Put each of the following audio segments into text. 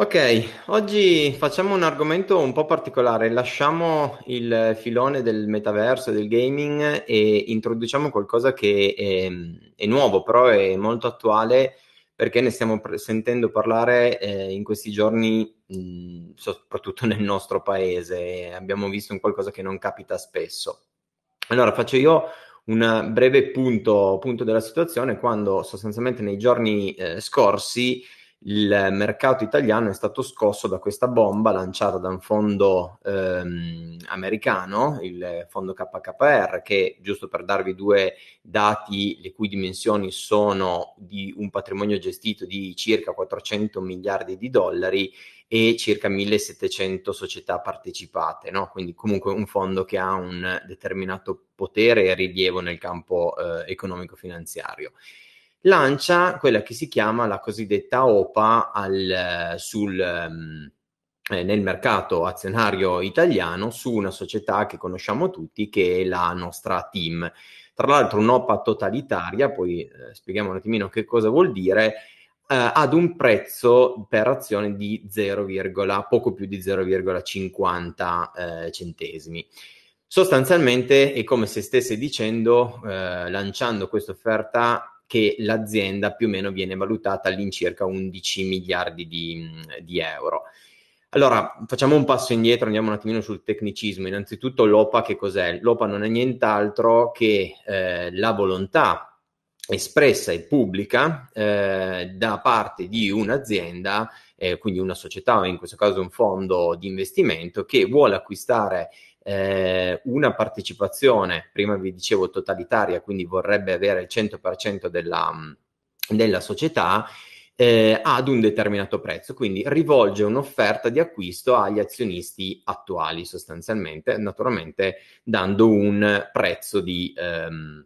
Ok, oggi facciamo un argomento un po' particolare, lasciamo il filone del metaverso del gaming e introduciamo qualcosa che è, è nuovo, però è molto attuale perché ne stiamo pre- sentendo parlare eh, in questi giorni, mh, soprattutto nel nostro paese. Abbiamo visto un qualcosa che non capita spesso. Allora, faccio io un breve punto, punto della situazione quando sostanzialmente nei giorni eh, scorsi il mercato italiano è stato scosso da questa bomba lanciata da un fondo ehm, americano, il fondo KKR, che giusto per darvi due dati, le cui dimensioni sono di un patrimonio gestito di circa 400 miliardi di dollari e circa 1700 società partecipate, no? quindi comunque un fondo che ha un determinato potere e rilievo nel campo eh, economico-finanziario lancia quella che si chiama la cosiddetta OPA al, sul, um, eh, nel mercato azionario italiano su una società che conosciamo tutti che è la nostra team. Tra l'altro un'OPA totalitaria, poi eh, spieghiamo un attimino che cosa vuol dire, eh, ad un prezzo per azione di 0, poco più di 0,50 eh, centesimi. Sostanzialmente è come se stesse dicendo, eh, lanciando questa offerta che l'azienda più o meno viene valutata all'incirca 11 miliardi di, di euro. Allora, facciamo un passo indietro, andiamo un attimino sul tecnicismo. Innanzitutto l'OPA che cos'è? L'OPA non è nient'altro che eh, la volontà espressa e pubblica eh, da parte di un'azienda, eh, quindi una società in questo caso un fondo di investimento che vuole acquistare eh, una partecipazione, prima vi dicevo totalitaria, quindi vorrebbe avere il 100% della, della società, eh, ad un determinato prezzo, quindi rivolge un'offerta di acquisto agli azionisti attuali sostanzialmente, naturalmente dando un prezzo di ehm,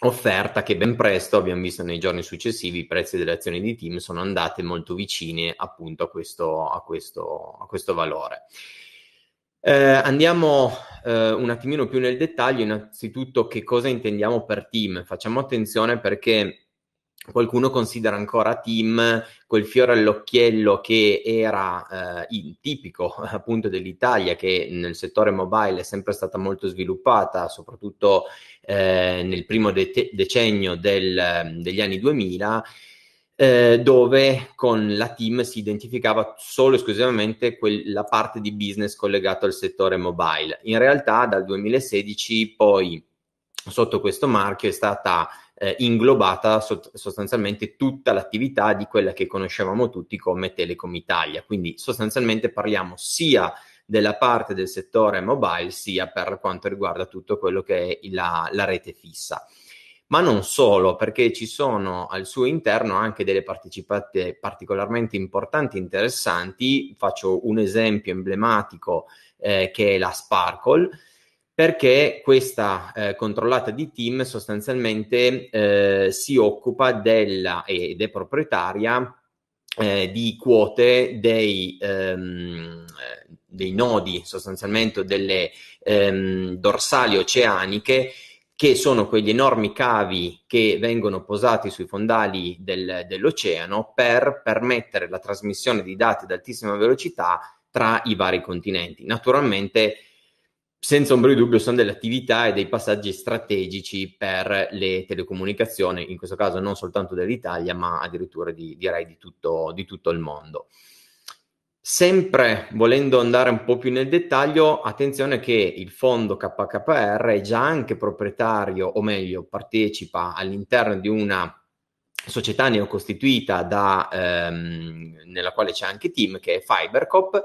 offerta che ben presto abbiamo visto nei giorni successivi i prezzi delle azioni di team sono andate molto vicine appunto a questo, a questo, a questo valore. Eh, andiamo eh, un attimino più nel dettaglio, innanzitutto che cosa intendiamo per team. Facciamo attenzione perché qualcuno considera ancora team quel fiore all'occhiello che era eh, tipico appunto dell'Italia, che nel settore mobile è sempre stata molto sviluppata, soprattutto eh, nel primo de- decennio del, degli anni 2000 eh, dove con la team si identificava solo e esclusivamente quella parte di business collegato al settore mobile. In realtà dal 2016 poi sotto questo marchio è stata eh, inglobata sot- sostanzialmente tutta l'attività di quella che conoscevamo tutti come Telecom Italia. Quindi sostanzialmente parliamo sia della parte del settore mobile sia per quanto riguarda tutto quello che è la, la rete fissa ma non solo, perché ci sono al suo interno anche delle partecipate particolarmente importanti e interessanti. Faccio un esempio emblematico eh, che è la Sparkle, perché questa eh, controllata di team sostanzialmente eh, si occupa della ed è proprietaria eh, di quote dei, ehm, dei nodi sostanzialmente delle ehm, dorsali oceaniche che sono quegli enormi cavi che vengono posati sui fondali del, dell'oceano per permettere la trasmissione di dati ad altissima velocità tra i vari continenti. Naturalmente, senza ombra di dubbio, sono delle attività e dei passaggi strategici per le telecomunicazioni, in questo caso non soltanto dell'Italia, ma addirittura di, direi di tutto, di tutto il mondo. Sempre volendo andare un po' più nel dettaglio, attenzione che il fondo KKR è già anche proprietario, o meglio, partecipa all'interno di una società neocostituita da, ehm, nella quale c'è anche Team, che è Fibercop,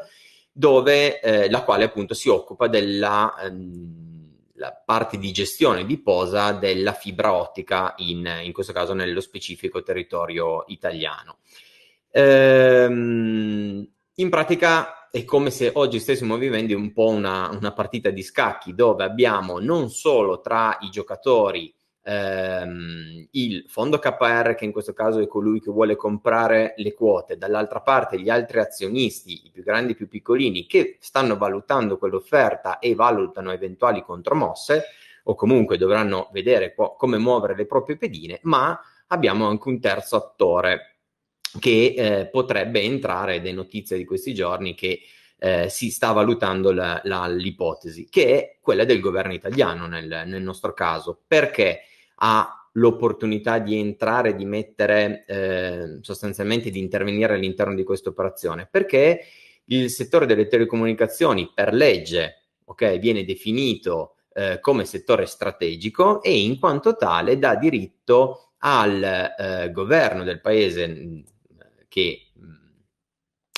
dove, eh, la quale appunto si occupa della ehm, parte di gestione di posa della fibra ottica, in, in questo caso nello specifico territorio italiano. Ehm, in pratica è come se oggi stessimo vivendo un po' una, una partita di scacchi dove abbiamo non solo tra i giocatori ehm, il fondo KR che in questo caso è colui che vuole comprare le quote, dall'altra parte gli altri azionisti, i più grandi e i più piccolini, che stanno valutando quell'offerta e valutano eventuali contromosse o comunque dovranno vedere co- come muovere le proprie pedine, ma abbiamo anche un terzo attore che eh, potrebbe entrare, ed è notizia di questi giorni, che eh, si sta valutando la, la, l'ipotesi, che è quella del governo italiano nel, nel, nostro caso, perché ha l'opportunità di entrare, di mettere eh, sostanzialmente di intervenire all'interno di questa operazione, perché il settore delle telecomunicazioni per legge okay, viene definito eh, come settore strategico e in quanto tale dà diritto al eh, governo del paese che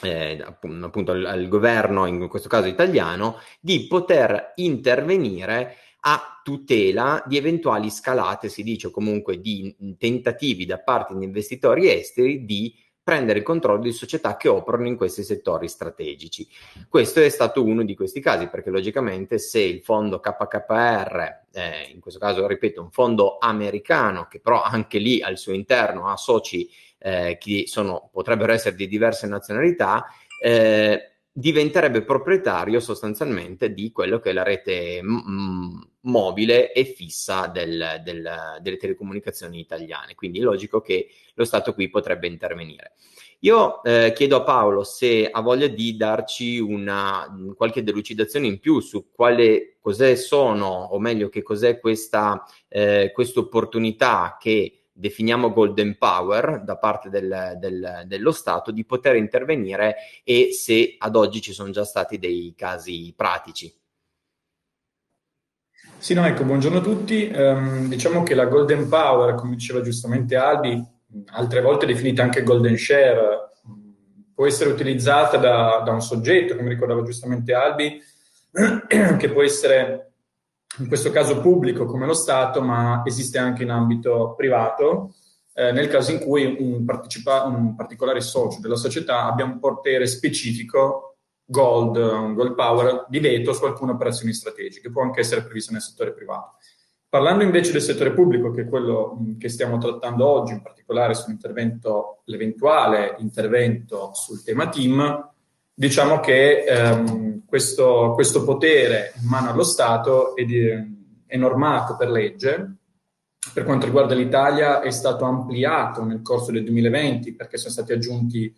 eh, appunto al, al, governo, in questo caso italiano, di poter intervenire a tutela di eventuali scalate, si dice comunque di tentativi da parte di investitori esteri di prendere il controllo di società che operano in questi settori strategici. Questo è stato uno di questi casi, perché logicamente se il fondo KKR, eh, in questo caso ripeto, un fondo americano, che però anche lì al suo interno ha soci eh, che sono, potrebbero essere di diverse nazionalità, eh, diventerebbe proprietario sostanzialmente di quello che è la rete m- mobile e fissa del, del, delle telecomunicazioni italiane. Quindi è logico che lo Stato qui potrebbe intervenire. Io eh, chiedo a Paolo se ha voglia di darci una, qualche delucidazione in più su quale cos'è sono, o meglio che cos'è questa eh, opportunità che definiamo golden power da parte del, del, dello Stato di poter intervenire e se ad oggi ci sono già stati dei casi pratici. Sì, no, ecco, buongiorno a tutti. Um, diciamo che la golden power, come diceva giustamente Albi, altre volte definita anche golden share, può essere utilizzata da, da un soggetto, come ricordava giustamente Albi, che può essere in questo caso pubblico come lo Stato, ma esiste anche in ambito privato, eh, nel caso in cui un, partecipa- un, particolare socio della società abbia un potere specifico, gold, un gold power, di veto su alcune operazioni strategiche, può anche essere previsto nel settore privato. Parlando invece del settore pubblico, che è quello che stiamo trattando oggi, in particolare sull'eventuale intervento sul tema team, diciamo che ehm, questo, questo, potere in mano allo Stato è, di, è, normato per legge. Per quanto riguarda l'Italia è stato ampliato nel corso del 2020 perché sono stati aggiunti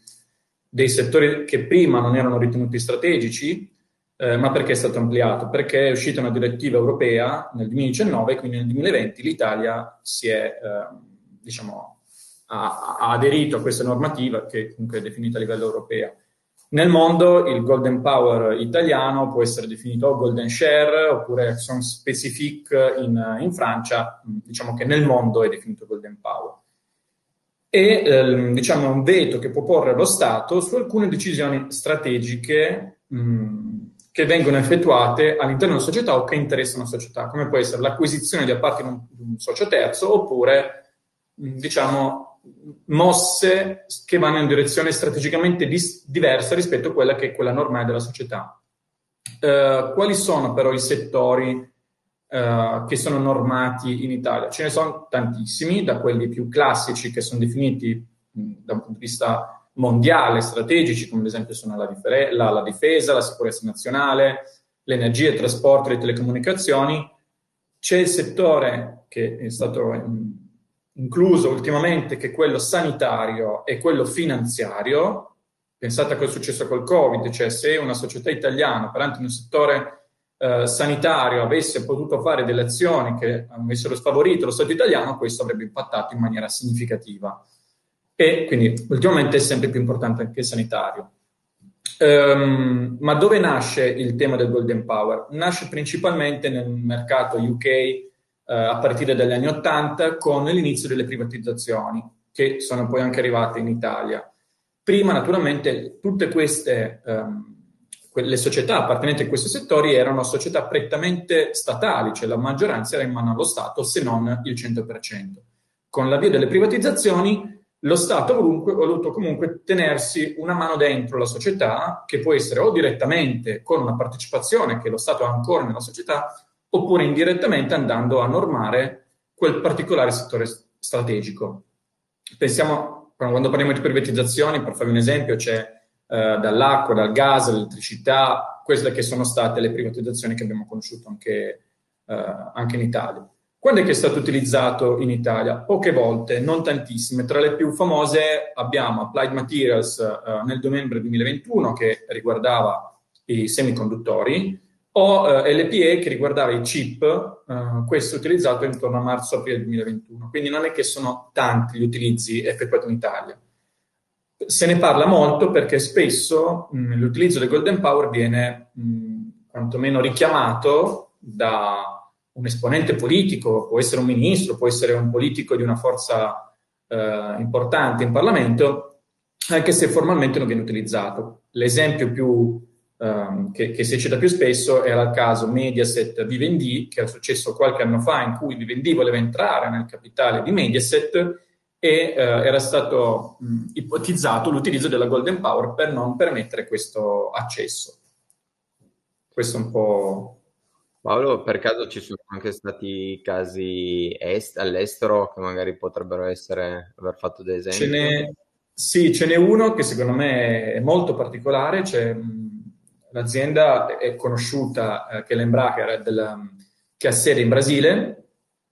dei settori che prima non erano ritenuti strategici, eh, ma perché è stato ampliato? Perché è uscita una direttiva europea nel 2019, quindi nel 2020 l'Italia si è, eh, diciamo, ha, ha aderito a questa normativa che comunque è definita a livello europeo. Nel mondo il Golden Power italiano può essere definito Golden Share oppure Action Specific in, in Francia, diciamo che nel mondo è definito Golden Power. E ehm, diciamo un veto che può porre lo Stato su alcune decisioni strategiche mh, che vengono effettuate all'interno della società o che interessano la società, come può essere l'acquisizione di apparti di un socio terzo oppure mh, diciamo mosse che vanno in direzione strategicamente dis- diversa rispetto a quella che è quella normale della società. Uh, quali sono però i settori uh, che sono normati in Italia? Ce ne sono tantissimi, da quelli più classici che sono definiti da un punto di vista mondiale, strategici, come ad esempio sono la, dif- la, la difesa, la sicurezza nazionale, l'energia, il trasporto, le telecomunicazioni. C'è il settore che è stato mh, incluso ultimamente che quello sanitario e quello finanziario. Pensate a cosa è successo col Covid, cioè se una società italiana operante in un settore eh, sanitario avesse potuto fare delle azioni che avessero sfavorito lo Stato italiano, questo avrebbe impattato in maniera significativa. E quindi ultimamente è sempre più importante anche il sanitario. Um, ma dove nasce il tema del Golden Power? Nasce principalmente nel mercato UK eh, a partire dagli anni Ottanta con l'inizio delle privatizzazioni, che sono poi anche arrivate in Italia. Prima, naturalmente, tutte queste ehm, le società appartenenti a questi settori erano società prettamente statali, cioè la maggioranza era in mano allo Stato, se non il 100%. Con l'avvio delle privatizzazioni, lo Stato ha voluto comunque tenersi una mano dentro la società, che può essere o direttamente con una partecipazione che lo Stato ha ancora nella società, oppure indirettamente andando a normare quel particolare settore strategico. Pensiamo, quando parliamo di privatizzazioni, per farvi un esempio, c'è eh, dall'acqua, dal gas, l'elettricità, queste che sono state le privatizzazioni che abbiamo conosciuto anche, eh, anche in Italia. Quando è che è stato utilizzato in Italia? Poche volte, non tantissime. Tra le più famose abbiamo Applied Materials eh, nel novembre 2021 che riguardava i semiconduttori o eh, LPE che riguardava i chip, eh, questo utilizzato intorno a marzo-aprile 2021. Quindi non è che sono tanti gli utilizzi effettuati in Italia. Se ne parla molto perché spesso mh, l'utilizzo del Golden Power viene mh, quantomeno richiamato da un esponente politico, può essere un ministro, può essere un politico di una forza eh, importante in Parlamento, anche se formalmente non viene utilizzato. L'esempio più, um, che, che, si cita più spesso era il caso Mediaset Vivendi, che era successo qualche anno fa, in cui Vivendi voleva entrare nel capitale di Mediaset e uh, era stato mh, ipotizzato l'utilizzo della Golden Power per non permettere questo accesso. Questo è un po' Paolo, per caso ci sono anche stati casi est- all'estero che magari potrebbero essere, aver fatto dei esempi? Ce n'è, sì, ce n'è uno che secondo me è molto particolare. C'è, l'azienda è conosciuta, eh, l'Embraer, del, che ha sede in Brasile,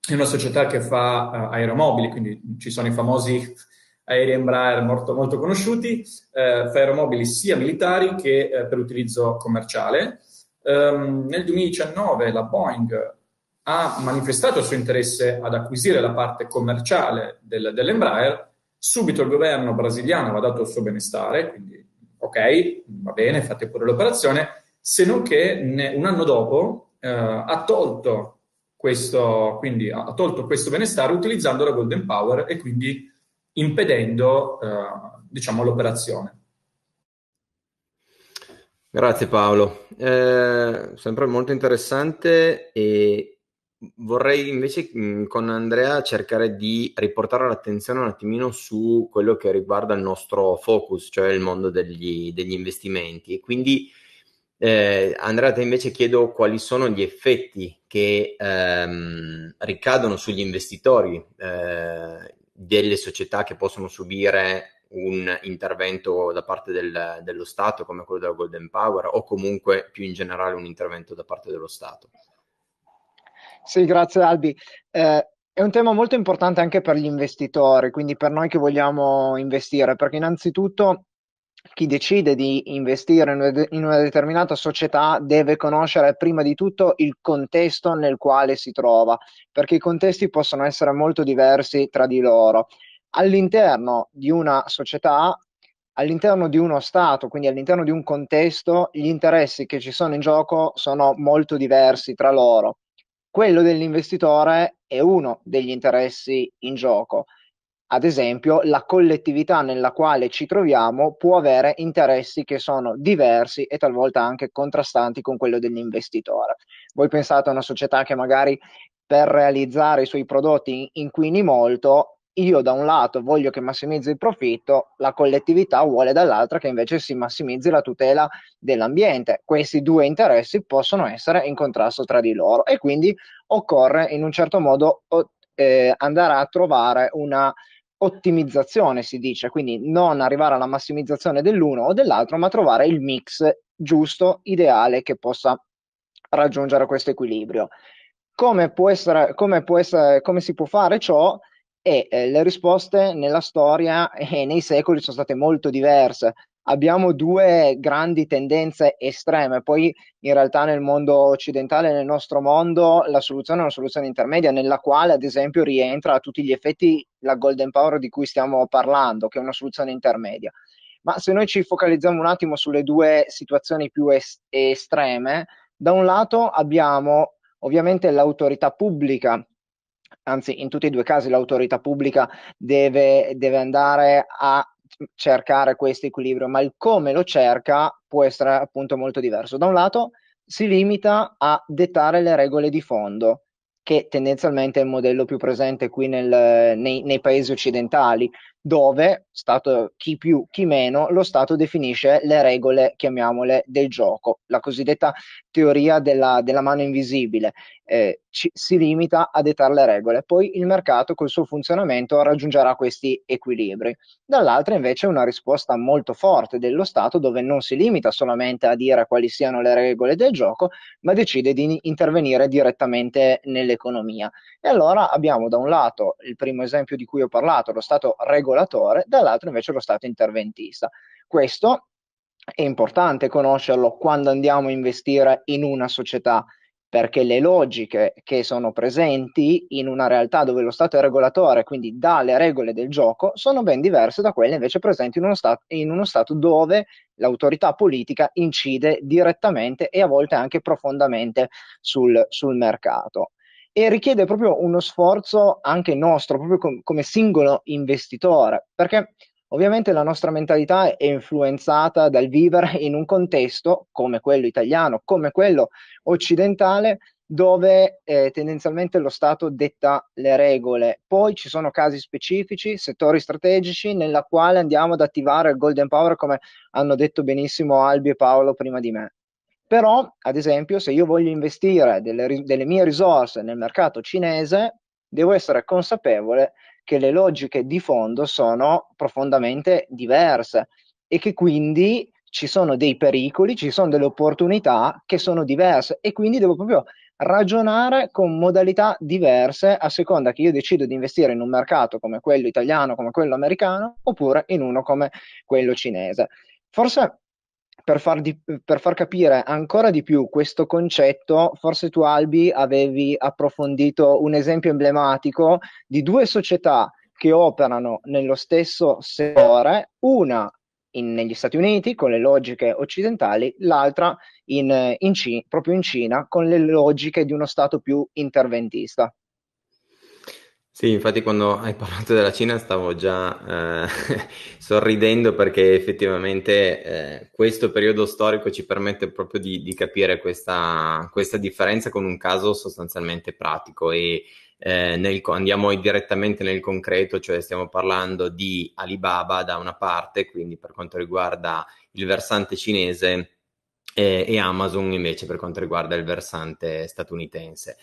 è una società che fa uh, aeromobili, quindi ci sono i famosi aerei Embraer molto, molto conosciuti, eh, fa aeromobili sia militari che eh, per utilizzo commerciale. Um, nel 2019 la Boeing ha manifestato il suo interesse ad acquisire la parte commerciale del, dell'Embraer, subito il governo brasiliano aveva dato il suo benestare, quindi ok, va bene, fate pure l'operazione, se non che ne, un anno dopo eh, ha, tolto questo, quindi, ha tolto questo benestare utilizzando la Golden Power e quindi impedendo eh, diciamo, l'operazione. Grazie Paolo, eh, sempre molto interessante e vorrei invece mh, con Andrea cercare di riportare l'attenzione un attimino su quello che riguarda il nostro focus, cioè il mondo degli, degli investimenti. E quindi eh, Andrea, te invece chiedo quali sono gli effetti che ehm, ricadono sugli investitori eh, delle società che possono subire un intervento da parte del, dello Stato come quello della Golden Power o comunque più in generale un intervento da parte dello Stato? Sì, grazie Albi. Eh, è un tema molto importante anche per gli investitori, quindi per noi che vogliamo investire, perché innanzitutto chi decide di investire in una determinata società deve conoscere prima di tutto il contesto nel quale si trova, perché i contesti possono essere molto diversi tra di loro all'interno di una società, all'interno di uno Stato, quindi all'interno di un contesto, gli interessi che ci sono in gioco sono molto diversi tra loro. Quello dell'investitore è uno degli interessi in gioco. Ad esempio, la collettività nella quale ci troviamo può avere interessi che sono diversi e talvolta anche contrastanti con quello dell'investitore. Voi pensate a una società che magari per realizzare i suoi prodotti inquini molto io da un lato voglio che massimizzi il profitto, la collettività vuole dall'altra che invece si massimizzi la tutela dell'ambiente. Questi due interessi possono essere in contrasto tra di loro e quindi occorre in un certo modo eh, andare a trovare una ottimizzazione, si dice, quindi non arrivare alla massimizzazione dell'uno o dell'altro, ma trovare il mix giusto, ideale che possa raggiungere questo equilibrio. Come, può essere, come, può essere, come si può fare ciò? E eh, le risposte nella storia e nei secoli sono state molto diverse. Abbiamo due grandi tendenze estreme, poi in realtà nel mondo occidentale, nel nostro mondo, la soluzione è una soluzione intermedia nella quale ad esempio rientra a tutti gli effetti la golden power di cui stiamo parlando, che è una soluzione intermedia. Ma se noi ci focalizziamo un attimo sulle due situazioni più es- estreme, da un lato abbiamo ovviamente l'autorità pubblica anzi in tutti e due i casi l'autorità pubblica deve, deve andare a cercare questo equilibrio, ma il come lo cerca può essere appunto molto diverso. Da un lato si limita a dettare le regole di fondo, che tendenzialmente è il modello più presente qui nel, nei, nei, paesi occidentali, dove stato, chi più, chi meno, lo Stato definisce le regole, chiamiamole, del gioco, la cosiddetta teoria della, della mano invisibile. Eh, ci, si limita a dettare le regole, poi il mercato col suo funzionamento raggiungerà questi equilibri. Dall'altra invece una risposta molto forte dello Stato dove non si limita solamente a dire quali siano le regole del gioco, ma decide di intervenire direttamente nell'economia. E allora abbiamo da un lato il primo esempio di cui ho parlato, lo Stato regolatore, dall'altro invece lo Stato interventista. Questo è importante conoscerlo quando andiamo a investire in una società perché le logiche che sono presenti in una realtà dove lo Stato è regolatore, quindi dà le regole del gioco, sono ben diverse da quelle invece presenti in uno Stato, in uno stato dove l'autorità politica incide direttamente e a volte anche profondamente sul, sul mercato. E richiede proprio uno sforzo anche nostro, proprio com- come singolo investitore, perché Ovviamente la nostra mentalità è influenzata dal vivere in un contesto come quello italiano, come quello occidentale, dove eh, tendenzialmente lo Stato detta le regole. Poi ci sono casi specifici, settori strategici, nella quale andiamo ad attivare il Golden Power, come hanno detto benissimo Albi e Paolo prima di me. Però, ad esempio, se io voglio investire delle, delle mie risorse nel mercato cinese, devo essere consapevole che le logiche di fondo sono profondamente diverse e che quindi ci sono dei pericoli, ci sono delle opportunità che sono diverse e quindi devo proprio ragionare con modalità diverse a seconda che io decido di investire in un mercato come quello italiano, come quello americano, oppure in uno come quello cinese. Forse per far, di, per far, capire ancora di più questo concetto, forse tu Albi avevi approfondito un esempio emblematico di due società che operano nello stesso settore, una in, negli Stati Uniti con le logiche occidentali, l'altra in, in C, proprio in Cina con le logiche di uno Stato più interventista. Sì, infatti quando hai parlato della Cina stavo già eh, sorridendo perché effettivamente eh, questo periodo storico ci permette proprio di, di capire questa, questa, differenza con un caso sostanzialmente pratico e eh, nel, andiamo direttamente nel concreto, cioè stiamo parlando di Alibaba da una parte, quindi per quanto riguarda il versante cinese e Amazon invece per quanto riguarda il versante statunitense.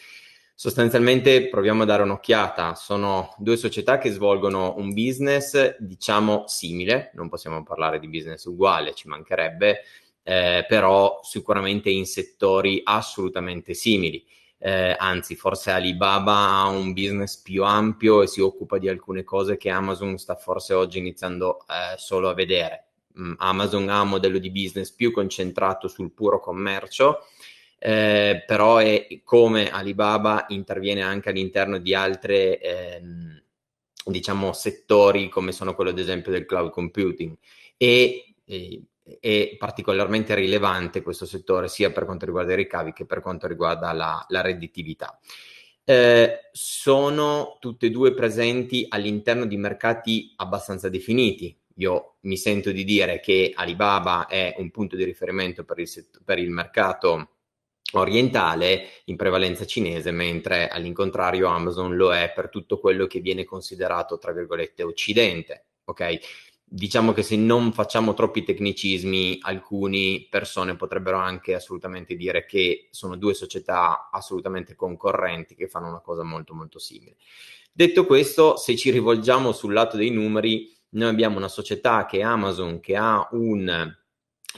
Sostanzialmente proviamo a dare un'occhiata, sono due società che svolgono un business diciamo simile, non possiamo parlare di business uguale, ci mancherebbe, eh, però sicuramente in settori assolutamente simili. Eh, anzi, forse Alibaba ha un business più ampio e si occupa di alcune cose che Amazon sta forse oggi iniziando eh, solo a vedere. Mm, Amazon ha un modello di business più concentrato sul puro commercio eh, però è come Alibaba interviene anche all'interno di altre ehm, diciamo settori come sono quello ad esempio del cloud computing e, e è particolarmente rilevante questo settore sia per quanto riguarda i ricavi che per quanto riguarda la, la redditività. Eh, sono tutte e due presenti all'interno di mercati abbastanza definiti. Io mi sento di dire che Alibaba è un punto di riferimento per il, set- per il mercato orientale in prevalenza cinese, mentre all'incontrario Amazon lo è per tutto quello che viene considerato, tra virgolette, occidente. Ok? Diciamo che se non facciamo troppi tecnicismi, alcune persone potrebbero anche assolutamente dire che sono due società assolutamente concorrenti che fanno una cosa molto molto simile. Detto questo, se ci rivolgiamo sul lato dei numeri, noi abbiamo una società che è Amazon che ha un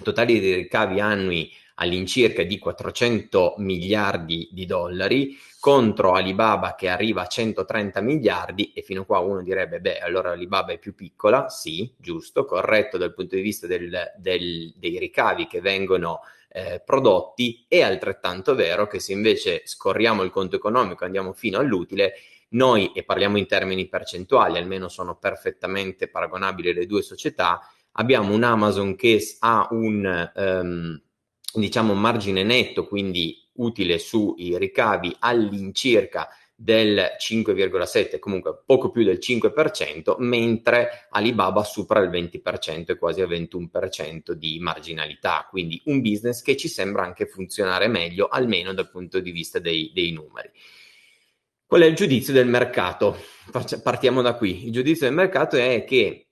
totale di ricavi annui all'incirca di 400 miliardi di dollari contro Alibaba che arriva a 130 miliardi e fino a qua uno direbbe beh allora Alibaba è più piccola, sì, giusto, corretto dal punto di vista del, del, dei ricavi che vengono eh, prodotti, è altrettanto vero che se invece scorriamo il conto economico e andiamo fino all'utile, noi, e parliamo in termini percentuali, almeno sono perfettamente paragonabili le due società, abbiamo un Amazon che ha un... Um, diciamo margine netto, quindi utile sui ricavi all'incirca del 5,7, comunque poco più del 5%, mentre Alibaba supera il 20% e quasi al 21% di marginalità, quindi un business che ci sembra anche funzionare meglio, almeno dal punto di vista dei, dei numeri. Qual è il giudizio del mercato? Partiamo da qui. Il giudizio del mercato è che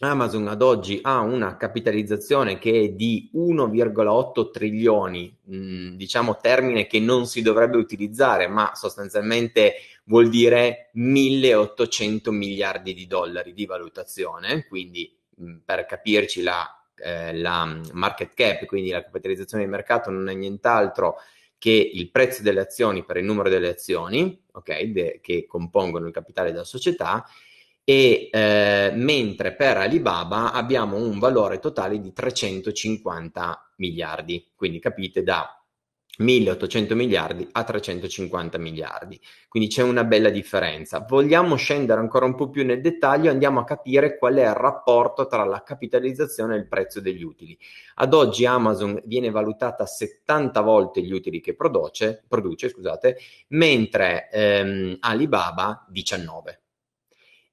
Amazon ad oggi ha una capitalizzazione che è di 1,8 trilioni, mm, diciamo termine che non si dovrebbe utilizzare, ma sostanzialmente vuol dire 1800 miliardi di dollari di valutazione, quindi mm, per capirci la, eh, la market cap, quindi la capitalizzazione di mercato non è nient'altro che il prezzo delle azioni per il numero delle azioni, ok, de- che compongono il capitale della società, e eh, mentre per Alibaba abbiamo un valore totale di 350 miliardi, quindi capite da 1800 miliardi a 350 miliardi. Quindi c'è una bella differenza. Vogliamo scendere ancora un po' più nel dettaglio, andiamo a capire qual è il rapporto tra la capitalizzazione e il prezzo degli utili. Ad oggi Amazon viene valutata 70 volte gli utili che produce, produce scusate, mentre ehm, Alibaba 19.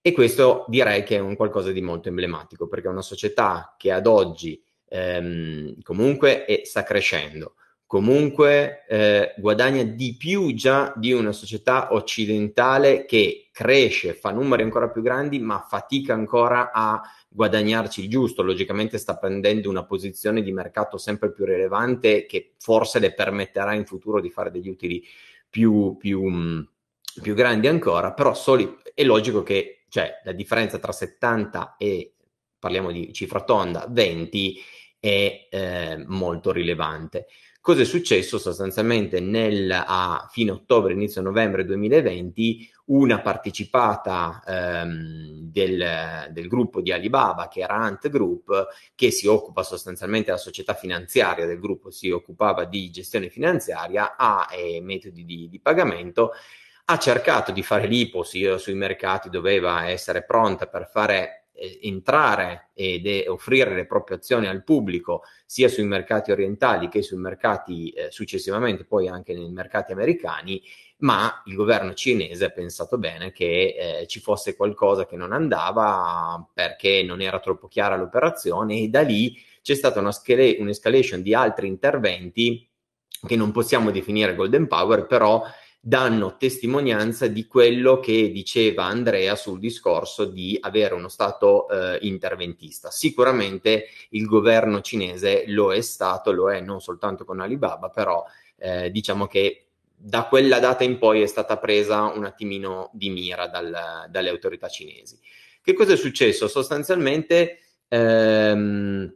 E questo direi che è un qualcosa di molto emblematico, perché è una società che ad oggi ehm, comunque è, sta crescendo comunque eh, guadagna di più già di una società occidentale che cresce, fa numeri ancora più grandi, ma fatica ancora a guadagnarci il giusto. Logicamente sta prendendo una posizione di mercato sempre più rilevante che forse le permetterà in futuro di fare degli utili più, più, più grandi ancora, però soli, è logico che cioè, la differenza tra 70 e, parliamo di cifra tonda, 20 è eh, molto rilevante. Cosa è successo sostanzialmente nel, a fine ottobre, inizio novembre 2020? Una partecipata ehm, del, del, gruppo di Alibaba, che era Ant Group, che si occupa sostanzialmente della società finanziaria del gruppo, si occupava di gestione finanziaria, ha eh, metodi di, di pagamento ha cercato di fare l'IPO sui mercati, doveva essere pronta per fare eh, entrare ed offrire le proprie azioni al pubblico sia sui mercati orientali che sui mercati eh, successivamente poi anche nei mercati americani ma il governo cinese ha pensato bene che eh, ci fosse qualcosa che non andava perché non era troppo chiara l'operazione e da lì c'è stata una scala- un'escalation di altri interventi che non possiamo definire golden power però danno testimonianza di quello che diceva Andrea sul discorso di avere uno Stato eh, interventista. Sicuramente il governo cinese lo è stato, lo è non soltanto con Alibaba, però eh, diciamo che da quella data in poi è stata presa un attimino di mira dal, dalle autorità cinesi. Che cosa è successo? Sostanzialmente ehm,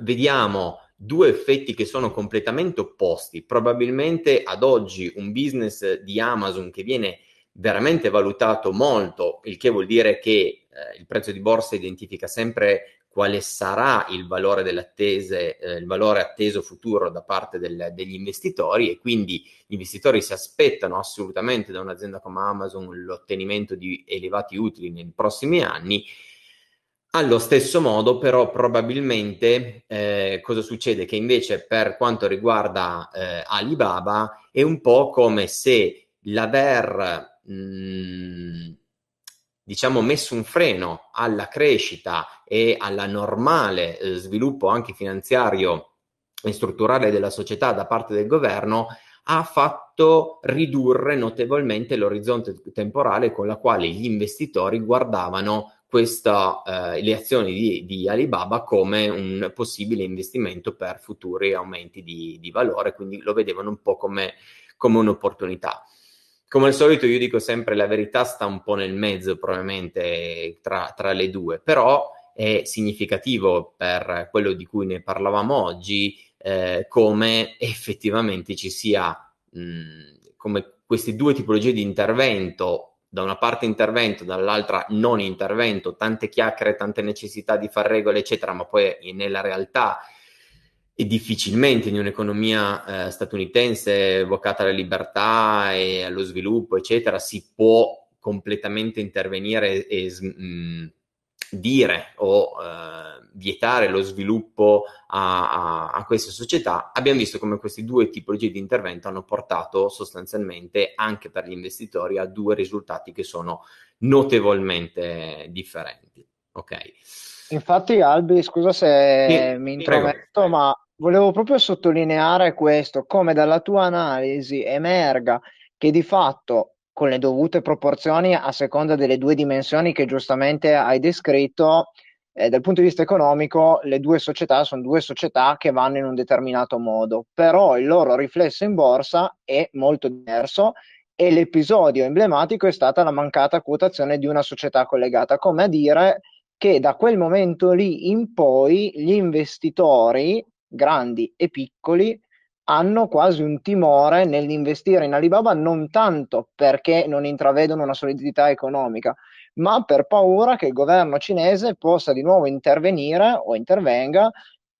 vediamo due effetti che sono completamente opposti. Probabilmente ad oggi un business di Amazon che viene veramente valutato molto, il che vuol dire che eh, il prezzo di borsa identifica sempre quale sarà il valore delle attese, eh, il valore atteso futuro da parte del, degli investitori e quindi gli investitori si aspettano assolutamente da un'azienda come Amazon l'ottenimento di elevati utili nei prossimi anni allo stesso modo, però, probabilmente eh, cosa succede? Che invece per quanto riguarda eh, Alibaba è un po' come se l'aver mh, diciamo messo un freno alla crescita e alla normale eh, sviluppo anche finanziario e strutturale della società da parte del governo ha fatto ridurre notevolmente l'orizzonte temporale con la quale gli investitori guardavano questa, eh, le azioni di, di, Alibaba come un possibile investimento per futuri aumenti di, di valore, quindi lo vedevano un po' come, come, un'opportunità. Come al solito io dico sempre la verità sta un po' nel mezzo probabilmente tra, tra le due, però è significativo per quello di cui ne parlavamo oggi eh, come effettivamente ci sia mh, come queste due tipologie di intervento da una parte intervento, dall'altra non intervento, tante chiacchiere, tante necessità di fare regole, eccetera, ma poi nella realtà e difficilmente in un'economia eh, statunitense vocata alla libertà e allo sviluppo, eccetera, si può completamente intervenire e, e mh, mm, dire o eh, vietare lo sviluppo a, a, a, queste società, abbiamo visto come questi due tipologie di intervento hanno portato sostanzialmente anche per gli investitori a due risultati che sono notevolmente differenti. Ok. Infatti, Albi, scusa se sì, mi intrometto, ma volevo proprio sottolineare questo, come dalla tua analisi emerga che di fatto con le dovute proporzioni a seconda delle due dimensioni che giustamente hai descritto, eh, dal punto di vista economico le due società sono due società che vanno in un determinato modo, però il loro riflesso in borsa è molto diverso e l'episodio emblematico è stata la mancata quotazione di una società collegata, come a dire che da quel momento lì in poi gli investitori, grandi e piccoli, hanno quasi un timore nell'investire in Alibaba non tanto perché non intravedono una solidità economica, ma per paura che il governo cinese possa di nuovo intervenire o intervenga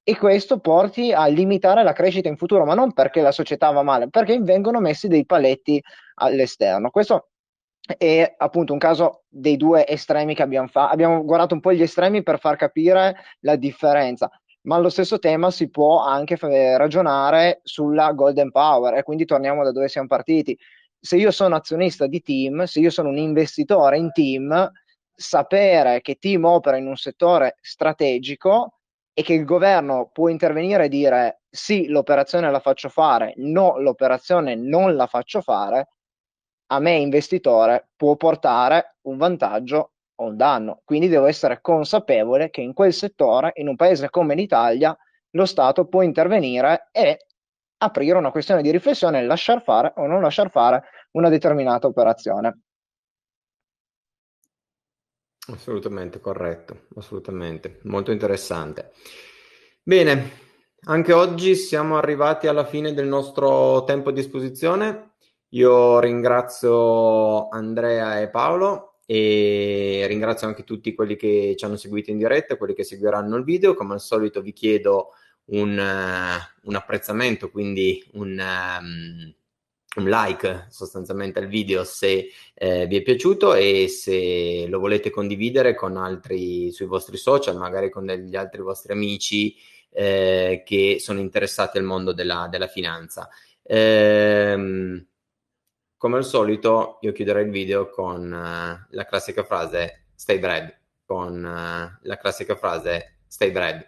e questo porti a limitare la crescita in futuro, ma non perché la società va male, perché vengono messi dei paletti all'esterno. Questo è appunto un caso dei due estremi che abbiamo fatto. Abbiamo guardato un po' gli estremi per far capire la differenza, ma allo stesso tema si può anche ragionare sulla golden power e quindi torniamo da dove siamo partiti. Se io sono azionista di team, se io sono un investitore in team, sapere che team opera in un settore strategico e che il governo può intervenire e dire sì, l'operazione la faccio fare, no, l'operazione non la faccio fare, a me investitore può portare un vantaggio o un danno. Quindi devo essere consapevole che in quel settore, in un paese come l'Italia, lo Stato può intervenire e aprire una questione di riflessione e lasciar fare o non lasciar fare una determinata operazione. Assolutamente corretto, assolutamente, molto interessante. Bene, anche oggi siamo arrivati alla fine del nostro tempo a disposizione. Io ringrazio Andrea e Paolo e ringrazio anche tutti quelli che ci hanno seguito in diretta quelli che seguiranno il video. Come al solito vi chiedo un, uh, un apprezzamento, quindi un, um, un, like sostanzialmente al video se eh, vi è piaciuto e se lo volete condividere con altri sui vostri social, magari con degli altri vostri amici eh, che sono interessati al mondo della, della finanza. Ehm, come al solito, io chiuderei il video con uh, la classica frase stay bread, con uh, la classica frase stay bread.